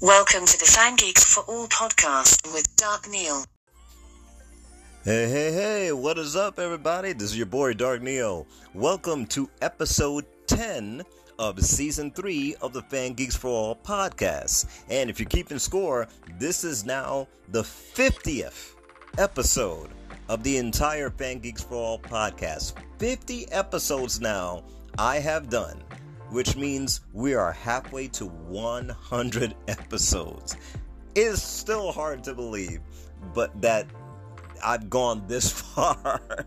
Welcome to the Fan Geeks for All podcast with Dark Neo. Hey, hey, hey, what is up, everybody? This is your boy, Dark Neo. Welcome to episode 10 of season 3 of the Fan Geeks for All podcast. And if you're keeping score, this is now the 50th episode of the entire Fan Geeks for All podcast. 50 episodes now I have done which means we are halfway to 100 episodes. It is still hard to believe, but that I've gone this far.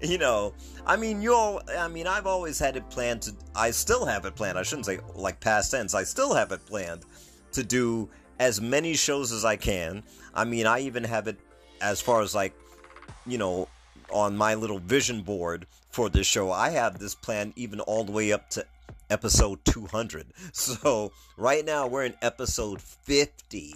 you know, I mean, you all, I mean, I've always had it planned to, I still have it planned. I shouldn't say like past tense. I still have it planned to do as many shows as I can. I mean, I even have it as far as like, you know, on my little vision board for this show. I have this plan even all the way up to episode 200. So right now we're in episode 50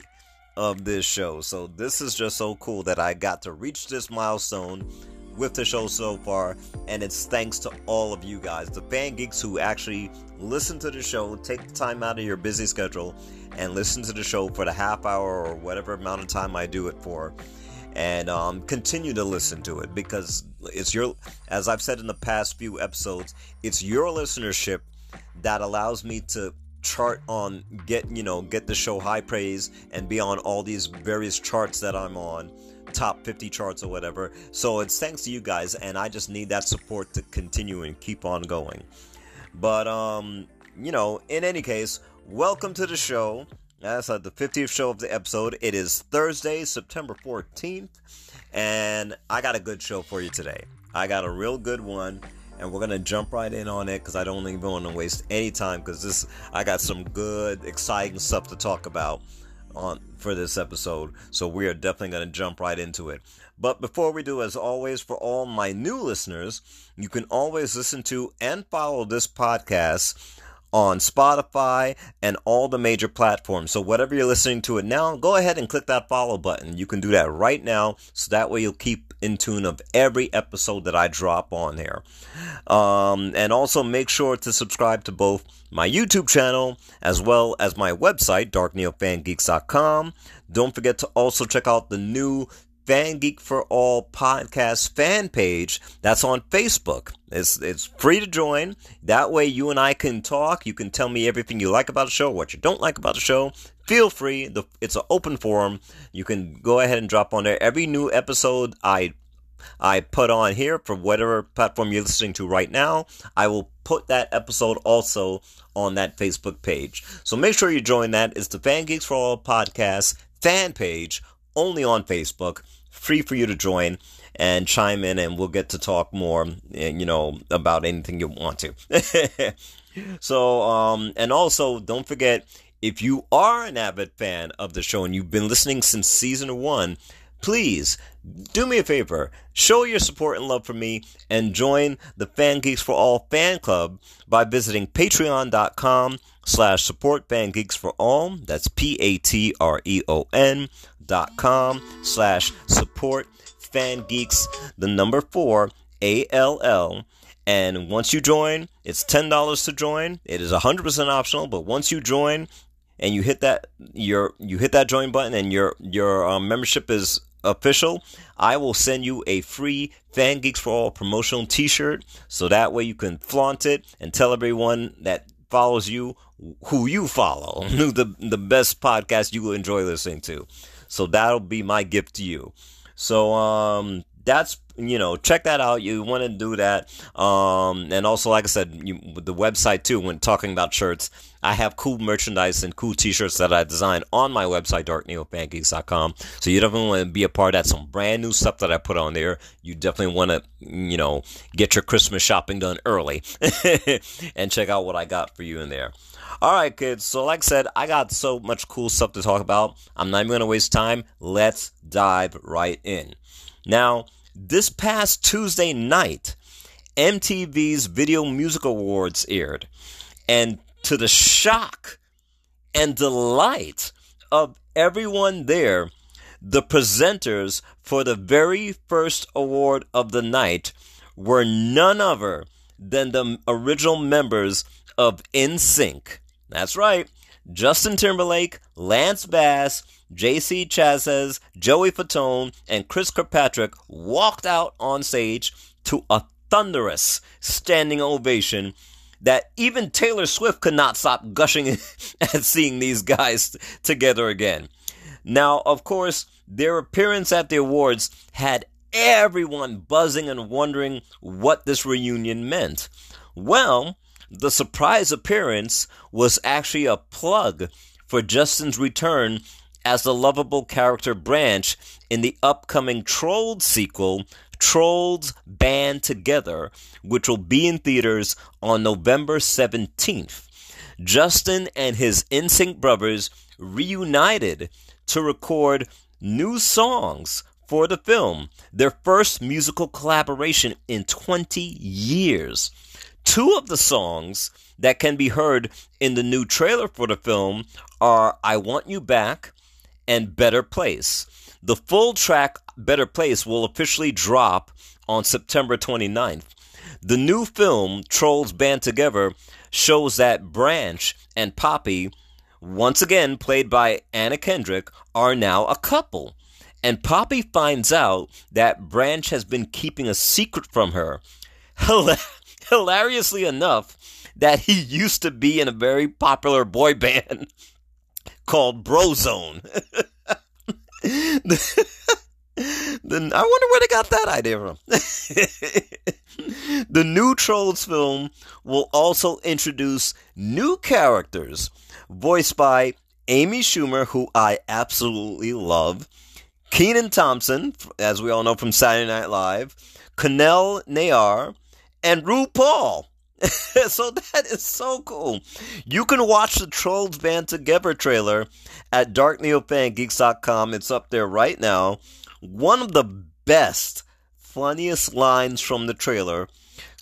of this show. So this is just so cool that I got to reach this milestone with the show so far and it's thanks to all of you guys the fan geeks who actually listen to the show take the time out of your busy schedule and listen to the show for the half hour or whatever amount of time i do it for and um, continue to listen to it because it's your as i've said in the past few episodes it's your listenership that allows me to chart on get you know get the show high praise and be on all these various charts that I'm on top 50 charts or whatever. So it's thanks to you guys and I just need that support to continue and keep on going. But um you know in any case welcome to the show. That's uh, the 50th show of the episode. It is Thursday September 14th and I got a good show for you today. I got a real good one and we're gonna jump right in on it because I don't even want to waste any time because this I got some good, exciting stuff to talk about on for this episode. So we are definitely gonna jump right into it. But before we do, as always, for all my new listeners, you can always listen to and follow this podcast on Spotify and all the major platforms. So whatever you're listening to it now, go ahead and click that follow button. You can do that right now, so that way you'll keep in tune of every episode that I drop on here. Um, and also make sure to subscribe to both my YouTube channel as well as my website, darkneofangeeks.com. Don't forget to also check out the new Fan Geek for All podcast fan page that's on Facebook. It's it's free to join. That way you and I can talk. You can tell me everything you like about the show, what you don't like about the show. Feel free. The, it's an open forum. You can go ahead and drop on there. Every new episode I I put on here for whatever platform you're listening to right now, I will put that episode also on that Facebook page. So make sure you join that. It's the Fan Geeks for All podcast fan page only on Facebook free for you to join and chime in and we'll get to talk more eh, you know about anything you want to. So um and also don't forget if you are an avid fan of the show and you've been listening since season 1 please do me a favor. Show your support and love for me and join the fan geeks for all fan club by visiting patreon.com slash support fan geeks for all. That's p-a-t-r-e-o-n dot com slash support fan geeks the number four a-l-l and once you join it's $10 to join. It is 100% optional but once you join and you hit that your you hit that join button and your your um, membership is official, I will send you a free Fan Geeks for All promotional T-shirt, so that way you can flaunt it and tell everyone that follows you who you follow, the the best podcast you will enjoy listening to. So that'll be my gift to you. So um, that's you know check that out you want to do that um, and also like i said you, the website too when talking about shirts i have cool merchandise and cool t-shirts that i designed on my website darkneofangeeks.com so you definitely want to be a part of that some brand new stuff that i put on there you definitely want to you know get your christmas shopping done early and check out what i got for you in there all right, kids. So, like I said, I got so much cool stuff to talk about. I'm not even going to waste time. Let's dive right in. Now, this past Tuesday night, MTV's Video Music Awards aired. And to the shock and delight of everyone there, the presenters for the very first award of the night were none other than the original members of NSYNC. That's right. Justin Timberlake, Lance Bass, JC Chasez, Joey Fatone, and Chris Kirkpatrick walked out on stage to a thunderous standing ovation that even Taylor Swift could not stop gushing at seeing these guys together again. Now, of course, their appearance at the awards had everyone buzzing and wondering what this reunion meant. Well, the surprise appearance was actually a plug for Justin's return as the lovable character Branch in the upcoming Trolls sequel, Trolls Band Together, which will be in theaters on November 17th. Justin and his NSYNC brothers reunited to record new songs for the film, their first musical collaboration in 20 years. Two of the songs that can be heard in the new trailer for the film are I Want You Back and Better Place. The full track Better Place will officially drop on September 29th. The new film, Trolls Band Together, shows that Branch and Poppy, once again played by Anna Kendrick, are now a couple. And Poppy finds out that Branch has been keeping a secret from her. Hilariously enough, that he used to be in a very popular boy band called Brozone. then I wonder where they got that idea from. the new Trolls film will also introduce new characters voiced by Amy Schumer, who I absolutely love, Kenan Thompson, as we all know from Saturday Night Live, Kunal Nayyar, and RuPaul. so that is so cool. You can watch the Trolls Band Together trailer at darkneofangeeks.com. It's up there right now. One of the best, funniest lines from the trailer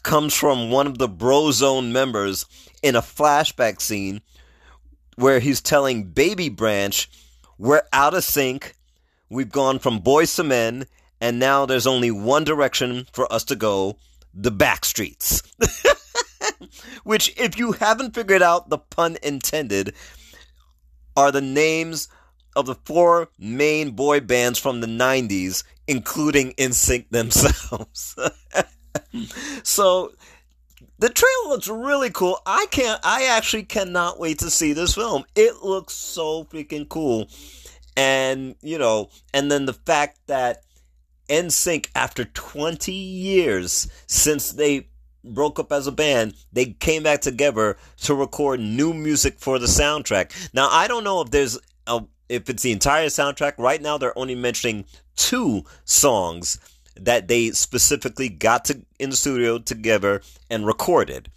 comes from one of the Brozone members in a flashback scene where he's telling Baby Branch, We're out of sync. We've gone from boys to men, and now there's only one direction for us to go the back streets. Which, if you haven't figured out the pun intended, are the names of the four main boy bands from the 90s, including NSYNC themselves. so, the trailer looks really cool. I can't, I actually cannot wait to see this film. It looks so freaking cool and you know, and then the fact that NSYNC, after 20 years since they broke up as a band, they came back together to record new music for the soundtrack. Now, I don't know if there's a, if it's the entire soundtrack. Right now, they're only mentioning two songs that they specifically got to in the studio together and recorded.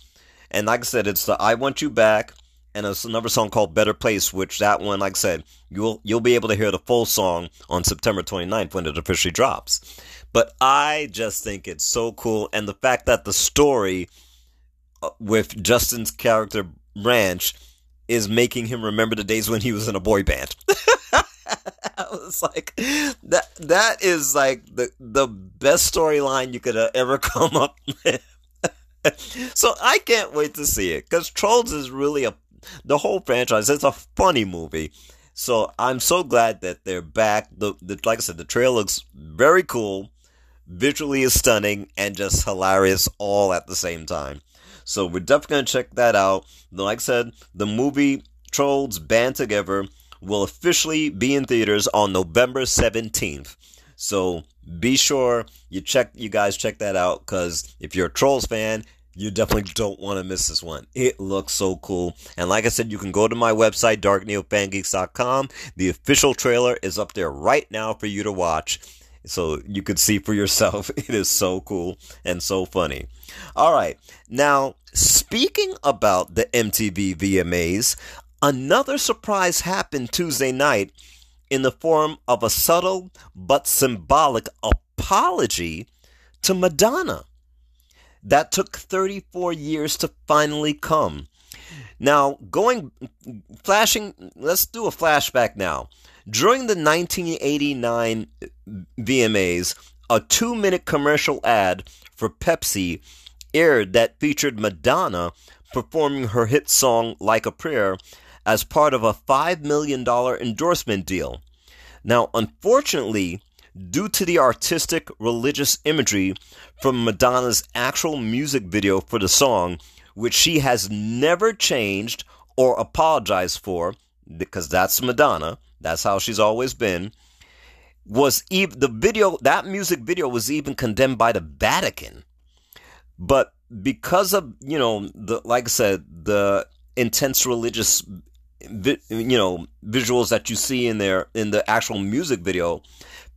And like I said, it's the "I Want You Back," and another song called Better Place, which that one, like I said, you'll you'll be able to hear the full song on September 29th when it officially drops. But I just think it's so cool, and the fact that the story uh, with Justin's character Branch is making him remember the days when he was in a boy band. I was like, that that is like the the best storyline you could uh, ever come up with. so I can't wait to see it because Trolls is really a the whole franchise. It's a funny movie. So I'm so glad that they're back. The, the like I said, the trail looks very cool, visually is stunning, and just hilarious all at the same time. So we're definitely gonna check that out. Like I said, the movie Trolls Band Together will officially be in theaters on November 17th. So be sure you check you guys check that out because if you're a Trolls fan you definitely don't want to miss this one. It looks so cool. And like I said, you can go to my website, darkneofangeeks.com. The official trailer is up there right now for you to watch. So you can see for yourself. It is so cool and so funny. All right. Now, speaking about the MTV VMAs, another surprise happened Tuesday night in the form of a subtle but symbolic apology to Madonna that took 34 years to finally come. Now, going, flashing, let's do a flashback now. During the 1989 VMAs, a two minute commercial ad for Pepsi aired that featured Madonna performing her hit song Like a Prayer as part of a $5 million endorsement deal. Now, unfortunately, due to the artistic religious imagery from Madonna's actual music video for the song, which she has never changed or apologized for, because that's Madonna, that's how she's always been, was even the video that music video was even condemned by the Vatican. But because of, you know, the like I said, the intense religious you know visuals that you see in there in the actual music video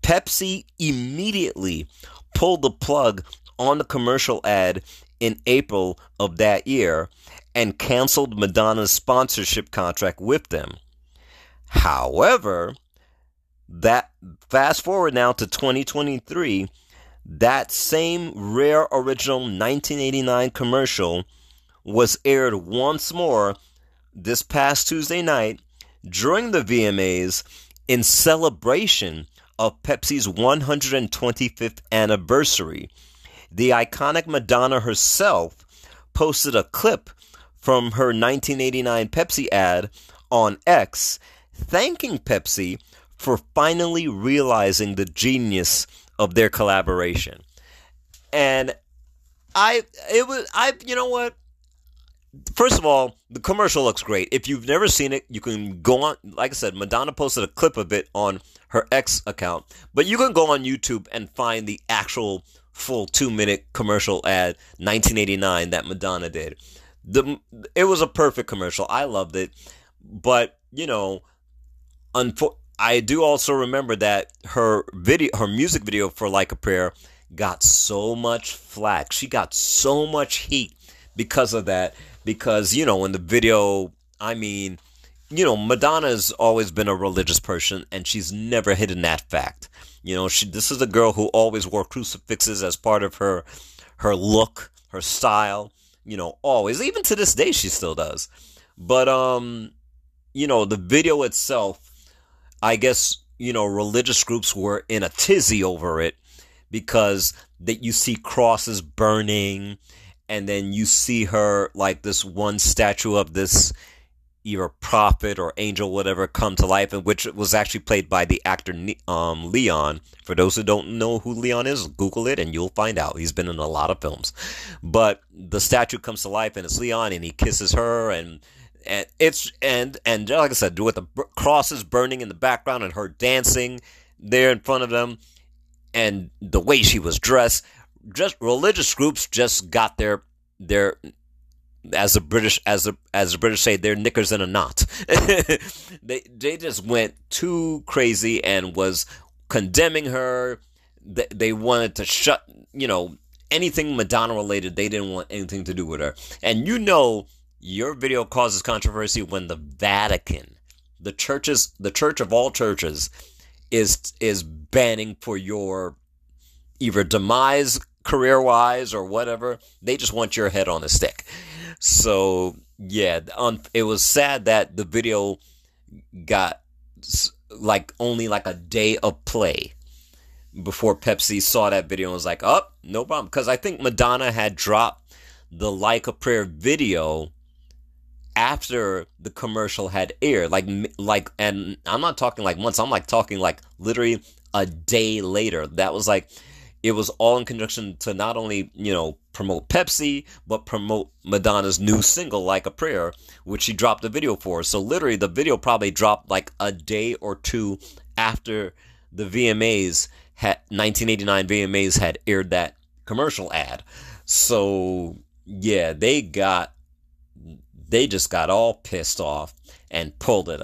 pepsi immediately pulled the plug on the commercial ad in april of that year and canceled madonna's sponsorship contract with them. However that fast forward now to 2023 that same rare original 1989 commercial was aired once more this past Tuesday night during the VMAs in celebration of Pepsi's 125th anniversary. The iconic Madonna herself posted a clip from her 1989 Pepsi ad on X thanking Pepsi for finally realizing the genius of their collaboration. And I it was I you know what First of all, the commercial looks great. If you've never seen it, you can go on. Like I said, Madonna posted a clip of it on her X account, but you can go on YouTube and find the actual full two minute commercial ad 1989 that Madonna did. The it was a perfect commercial. I loved it, but you know, unfo- I do also remember that her video, her music video for Like a Prayer, got so much flack. She got so much heat because of that because you know in the video i mean you know madonna's always been a religious person and she's never hidden that fact. You know she this is a girl who always wore crucifixes as part of her her look her style you know always. Even to this day she still does. But um you know the video itself i guess you know religious groups were in a tizzy over it because that you see crosses burning and then you see her like this one statue of this either prophet or angel, whatever, come to life, and which was actually played by the actor um, Leon. For those who don't know who Leon is, Google it and you'll find out. He's been in a lot of films. But the statue comes to life, and it's Leon, and he kisses her, and and it's and and like I said, with the crosses burning in the background and her dancing there in front of them, and the way she was dressed just religious groups just got their their as the British as the as the British say their knickers in a knot. they they just went too crazy and was condemning her. They, they wanted to shut you know anything Madonna related. They didn't want anything to do with her. And you know your video causes controversy when the Vatican, the churches, the church of all churches, is is banning for your either demise career wise or whatever. They just want your head on a stick. So yeah, it was sad that the video got like only like a day of play before Pepsi saw that video and was like, "Oh, no problem." Because I think Madonna had dropped the "Like a Prayer" video after the commercial had aired, like like, and I'm not talking like months. I'm like talking like literally a day later. That was like it was all in conjunction to not only, you know, promote Pepsi, but promote Madonna's new single, Like a Prayer, which she dropped a video for. So literally the video probably dropped like a day or two after the VMAs had 1989 VMAs had aired that commercial ad. So yeah, they got they just got all pissed off and pulled it.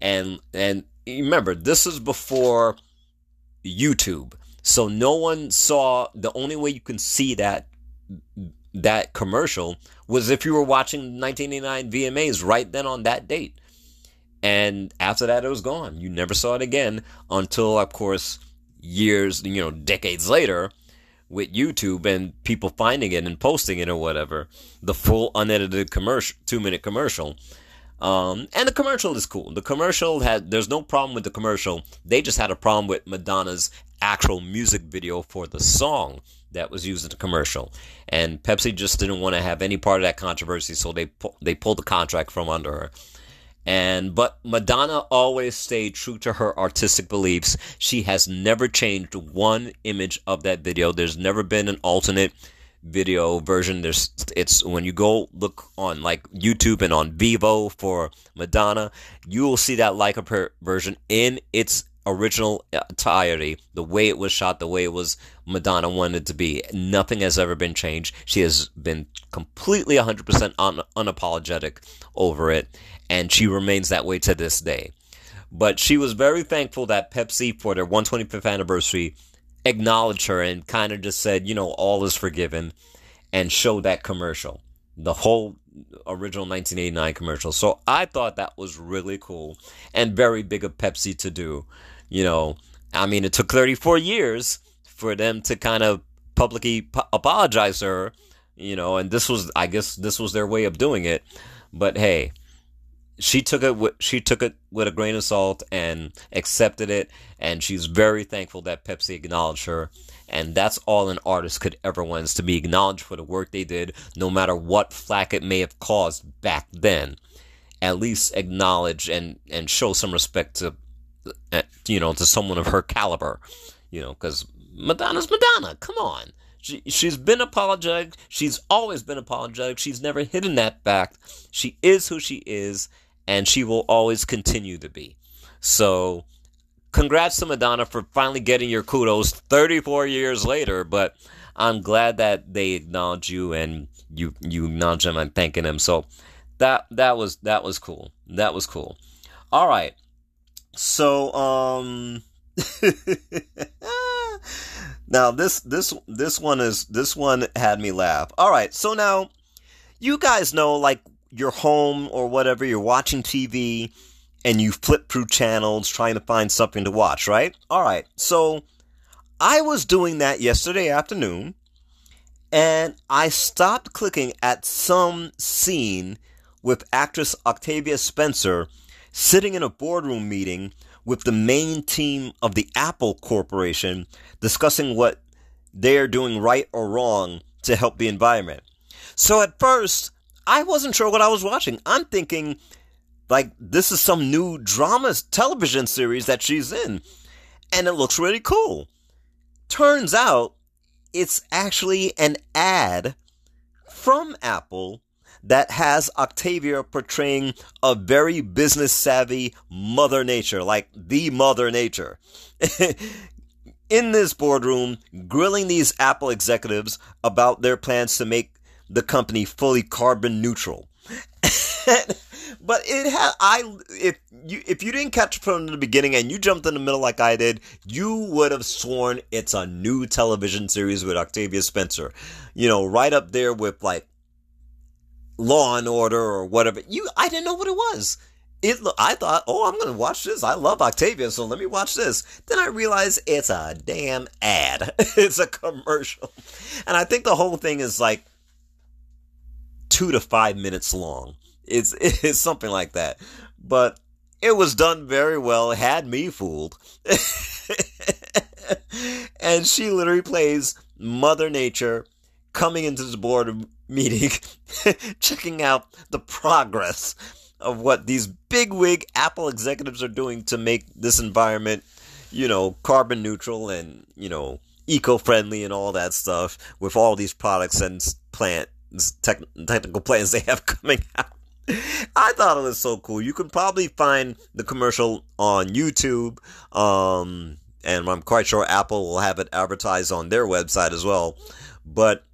And and remember, this is before YouTube. So no one saw the only way you can see that that commercial was if you were watching 1989 VMAs right then on that date. And after that it was gone. You never saw it again until of course years, you know, decades later with YouTube and people finding it and posting it or whatever, the full unedited commercial, 2-minute commercial. Um, and the commercial is cool. The commercial had, there's no problem with the commercial. They just had a problem with Madonna's actual music video for the song that was used in the commercial. And Pepsi just didn't want to have any part of that controversy, so they pu- they pulled the contract from under her. And but Madonna always stayed true to her artistic beliefs. She has never changed one image of that video. There's never been an alternate video version. There's it's when you go look on like YouTube and on Vevo for Madonna, you will see that like a version in its original uh, entirety, the way it was shot, the way it was Madonna wanted to be. Nothing has ever been changed. She has been completely 100% un- unapologetic over it, and she remains that way to this day. But she was very thankful that Pepsi, for their 125th anniversary, acknowledged her and kind of just said, you know, all is forgiven, and showed that commercial. The whole original 1989 commercial. So I thought that was really cool and very big of Pepsi to do. You know, I mean, it took 34 years for them to kind of publicly apologize to her, you know, and this was, I guess, this was their way of doing it. But hey, she took it with, she took it with a grain of salt and accepted it, and she's very thankful that Pepsi acknowledged her. And that's all an artist could ever want is to be acknowledged for the work they did, no matter what flack it may have caused back then. At least acknowledge and and show some respect to uh, you know, to someone of her caliber, you know, because Madonna's Madonna. Come on. She, she's been apologetic. She's always been apologetic. She's never hidden that fact. She is who she is, and she will always continue to be. So, congrats to Madonna for finally getting your kudos 34 years later. But I'm glad that they acknowledge you and you you acknowledge them and thanking them. So that that was that was cool. That was cool. All right. So, um, now this this this one is this one had me laugh. All right, so now you guys know like you're home or whatever, you're watching TV and you flip through channels trying to find something to watch, right? All right. So I was doing that yesterday afternoon and I stopped clicking at some scene with actress Octavia Spencer sitting in a boardroom meeting with the main team of the Apple Corporation discussing what they're doing right or wrong to help the environment. So at first, I wasn't sure what I was watching. I'm thinking, like, this is some new drama television series that she's in, and it looks really cool. Turns out, it's actually an ad from Apple that has Octavia portraying a very business savvy mother nature, like the mother nature. in this boardroom, grilling these Apple executives about their plans to make the company fully carbon neutral. but it had I if you if you didn't catch from the beginning and you jumped in the middle like I did, you would have sworn it's a new television series with Octavia Spencer. You know, right up there with like Law and Order or whatever. You, I didn't know what it was. It, I thought, oh, I'm going to watch this. I love Octavia, so let me watch this. Then I realized it's a damn ad. it's a commercial. And I think the whole thing is like two to five minutes long. It's, it's something like that. But it was done very well. Had me fooled. and she literally plays Mother Nature coming into the board meeting, checking out the progress of what these bigwig Apple executives are doing to make this environment, you know, carbon neutral and, you know, eco-friendly and all that stuff with all these products and plant tech, technical plans they have coming out. I thought it was so cool. You can probably find the commercial on YouTube, um, and I'm quite sure Apple will have it advertised on their website as well. But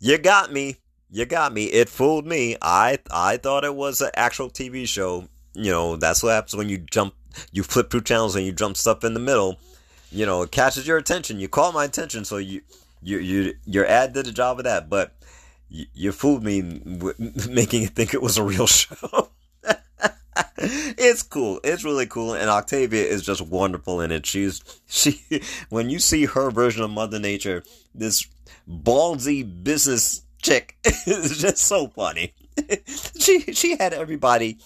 you got me you got me. It fooled me. I I thought it was an actual TV show. You know, that's what happens when you jump, you flip through channels and you jump stuff in the middle. You know, it catches your attention. You caught my attention, so you you you your ad did a job of that. But you, you fooled me, making it think it was a real show. it's cool. It's really cool, and Octavia is just wonderful in it. She's she when you see her version of Mother Nature, this ballsy business chick is just so funny. she she had everybody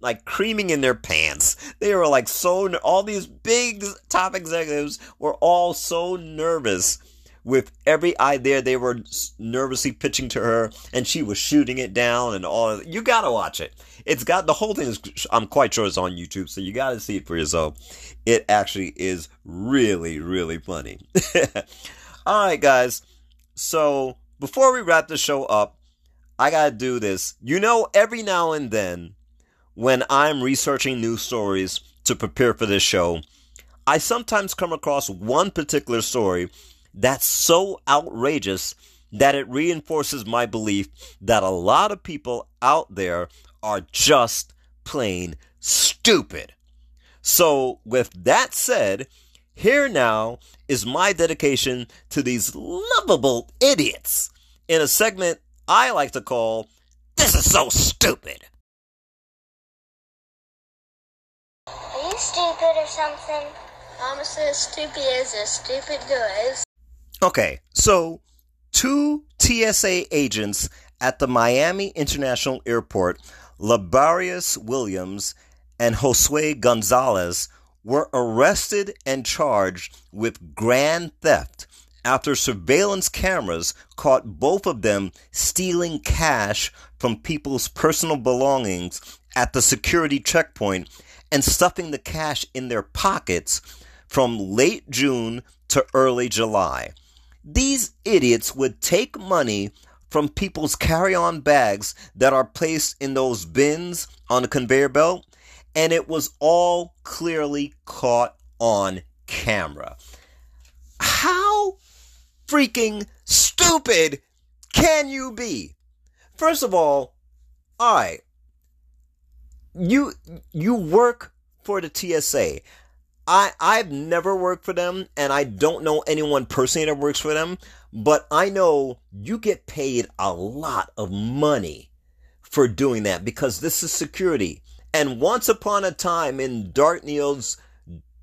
like creaming in their pants. They were like so all these big top executives were all so nervous with every idea they were nervously pitching to her, and she was shooting it down and all. You gotta watch it. It's got the whole thing is. I'm quite sure it's on YouTube, so you gotta see it for yourself. It actually is really, really funny. all right, guys. So before we wrap the show up, I gotta do this. You know, every now and then, when I'm researching news stories to prepare for this show, I sometimes come across one particular story that's so outrageous that it reinforces my belief that a lot of people out there are just plain stupid. So, with that said, here now is my dedication to these lovable idiots in a segment I like to call This is So Stupid. Are you stupid or something? I'm as stupid as a stupid does. Okay, so two TSA agents at the Miami International Airport, Labarrius Williams and Josue Gonzalez, were arrested and charged with grand theft after surveillance cameras caught both of them stealing cash from people's personal belongings at the security checkpoint and stuffing the cash in their pockets from late June to early July. These idiots would take money from people's carry on bags that are placed in those bins on the conveyor belt, and it was all clearly caught on camera. How freaking stupid can you be? First of all, I you you work for the TSA. I I've never worked for them and I don't know anyone personally that works for them, but I know you get paid a lot of money for doing that because this is security. And once upon a time in Dark Neo's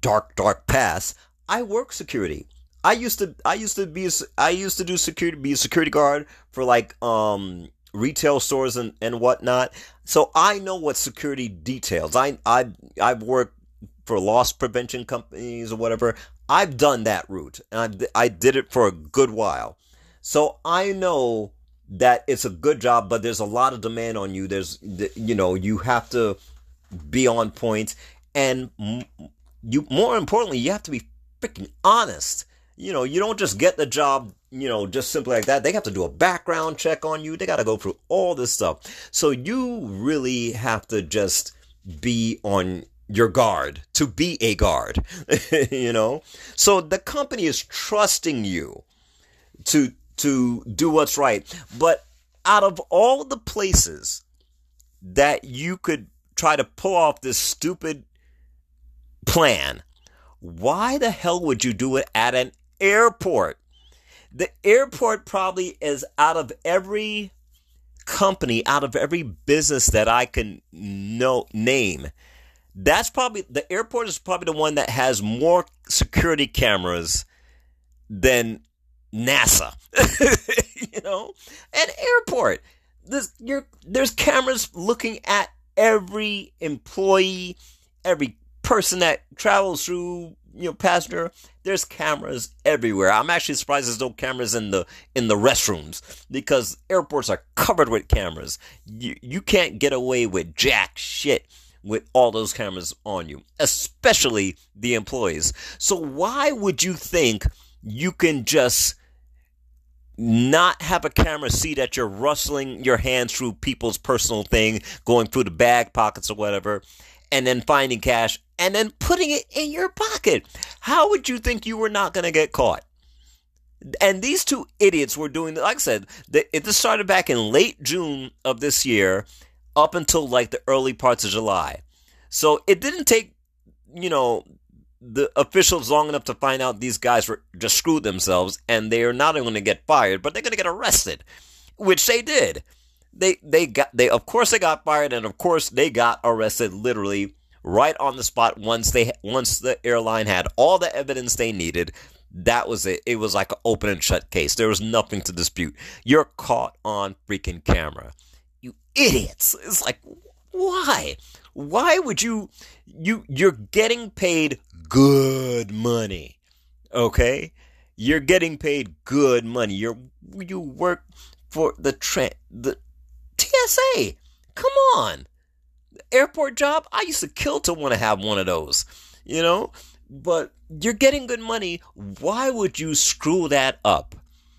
dark dark past, I worked security. I used to I used to be I used to do security be a security guard for like um retail stores and, and whatnot. So I know what security details. I I I've worked for loss prevention companies or whatever. I've done that route, and I, I did it for a good while. So I know that it's a good job, but there's a lot of demand on you. There's, you know, you have to be on point, and you more importantly, you have to be freaking honest. You know, you don't just get the job, you know, just simply like that. They have to do a background check on you. They got to go through all this stuff. So you really have to just be on your guard to be a guard you know so the company is trusting you to to do what's right but out of all the places that you could try to pull off this stupid plan why the hell would you do it at an airport the airport probably is out of every company out of every business that i can know name that's probably the airport is probably the one that has more security cameras than NASA. you know, an airport. There's, there's cameras looking at every employee, every person that travels through, you know, passenger. There's cameras everywhere. I'm actually surprised there's no cameras in the in the restrooms because airports are covered with cameras. You you can't get away with jack shit with all those cameras on you, especially the employees. So why would you think you can just not have a camera see that you're rustling your hands through people's personal thing, going through the bag pockets or whatever, and then finding cash and then putting it in your pocket? How would you think you were not going to get caught? And these two idiots were doing, like I said, it this started back in late June of this year up until like the early parts of July. So it didn't take, you know, the officials long enough to find out these guys were just screwed themselves and they are not only going to get fired, but they're going to get arrested, which they did. They they got they of course they got fired and of course they got arrested literally right on the spot once they once the airline had all the evidence they needed. That was it. It was like an open and shut case. There was nothing to dispute. You're caught on freaking camera you idiots. It's like, why? Why would you, you, you're getting paid good money. Okay? You're getting paid good money. You're you work for the tra- the TSA. Come on. Airport job, I used to kill to want to have one of those. You know? But you're getting good money. Why would you screw that up?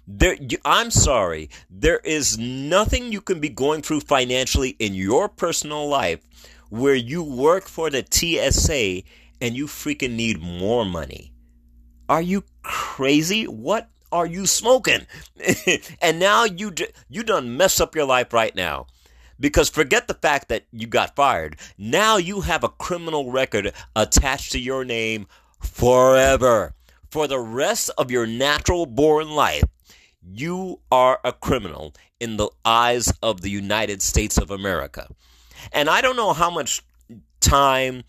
There, I'm sorry. There is nothing you can be going through financially in your personal life where you work for the TSA and you freaking need more money. Are you crazy? What are you smoking? and now you you done mess up your life right now. Because forget the fact that you got fired. Now you have a criminal record attached to your name forever. For the rest of your natural born life, you are a criminal in the eyes of the United States of America. And I don't know how much time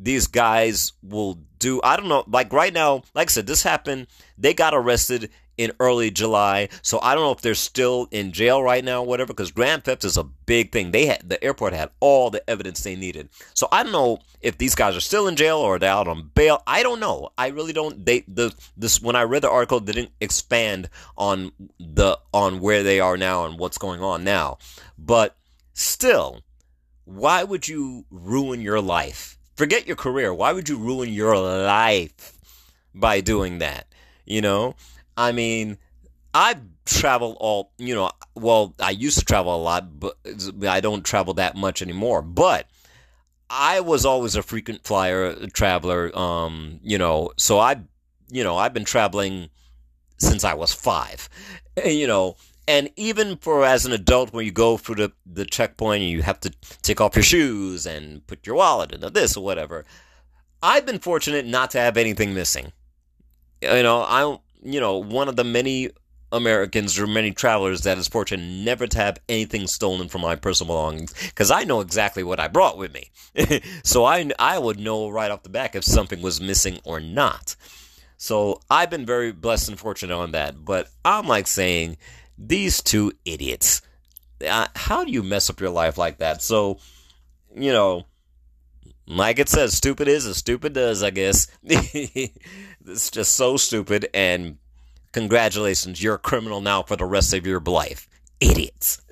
these guys will do. I don't know. Like right now, like I said, this happened. They got arrested in early July. So I don't know if they're still in jail right now, or whatever, because grand theft is a big thing. They had the airport had all the evidence they needed. So I don't know if these guys are still in jail or they're out on bail. I don't know. I really don't. They the this when I read the article, they didn't expand on the on where they are now and what's going on now. But still, why would you ruin your life? Forget your career. Why would you ruin your life by doing that? You know, I mean, I travel all, you know, well, I used to travel a lot, but I don't travel that much anymore. But I was always a frequent flyer, traveler, um, you know, so I, you know, I've been traveling since I was five, you know, and even for as an adult, when you go through the, the checkpoint and you have to take off your shoes and put your wallet into this or whatever, I've been fortunate not to have anything missing. You know, I you know, one of the many Americans or many travelers that is fortunate never to have anything stolen from my personal belongings because I know exactly what I brought with me. so I, I would know right off the back if something was missing or not. So I've been very blessed and fortunate on that. But I'm like saying, these two idiots, uh, how do you mess up your life like that? So, you know, like it says, stupid is as stupid does, I guess. it's just so stupid, and congratulations, you're a criminal now for the rest of your life. Idiots.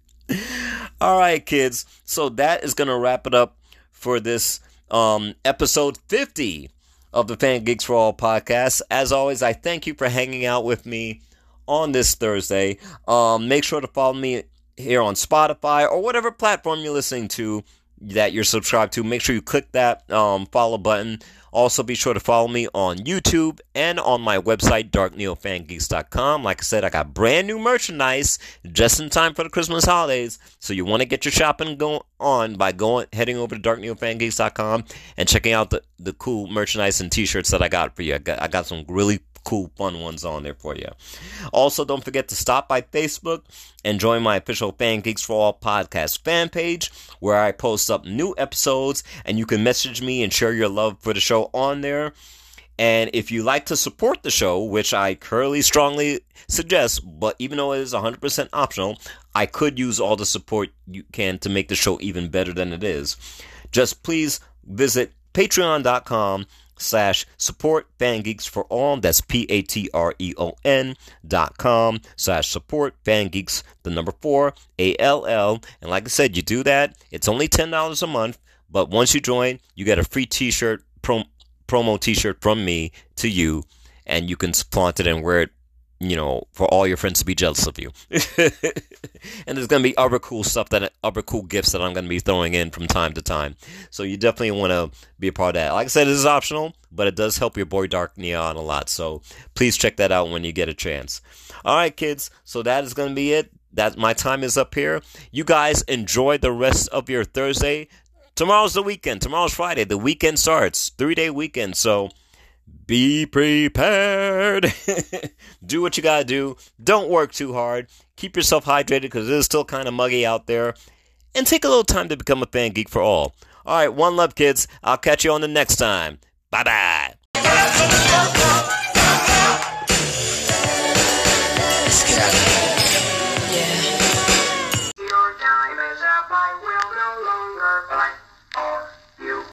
All right, kids. So that is going to wrap it up for this um, episode 50 of the Fan Geeks for All podcast. As always, I thank you for hanging out with me on this Thursday. Um, make sure to follow me here on Spotify or whatever platform you're listening to that you're subscribed to. Make sure you click that um, follow button. Also, be sure to follow me on YouTube and on my website, darkneofangeeks.com. Like I said, I got brand new merchandise just in time for the Christmas holidays. So you want to get your shopping going on by going heading over to darkneofangeeks.com and checking out the, the cool merchandise and t-shirts that I got for you. I got, I got some really cool, fun ones on there for you. Also, don't forget to stop by Facebook and join my official Fan Geeks for All podcast fan page where I post up new episodes and you can message me and share your love for the show on there. And if you like to support the show, which I currently strongly suggest, but even though it is 100% optional, I could use all the support you can to make the show even better than it is. Just please visit patreon.com slash support fan geeks for all. That's p-a-t-r-e-o-n dot com slash support fan geeks the number four a-l-l and like i said you do that it's only $10 a month but once you join you get a free t-shirt prom- promo t-shirt from me to you and you can flaunt it and wear it you know, for all your friends to be jealous of you. and there's going to be other cool stuff that, other cool gifts that I'm going to be throwing in from time to time. So you definitely want to be a part of that. Like I said, this is optional, but it does help your boy Dark Neo a lot. So please check that out when you get a chance. All right, kids. So that is going to be it. That my time is up here. You guys enjoy the rest of your Thursday. Tomorrow's the weekend. Tomorrow's Friday. The weekend starts. Three day weekend. So be prepared. do what you got to do. Don't work too hard. Keep yourself hydrated because it is still kind of muggy out there. And take a little time to become a fan geek for all. All right, one love, kids. I'll catch you on the next time. Bye bye.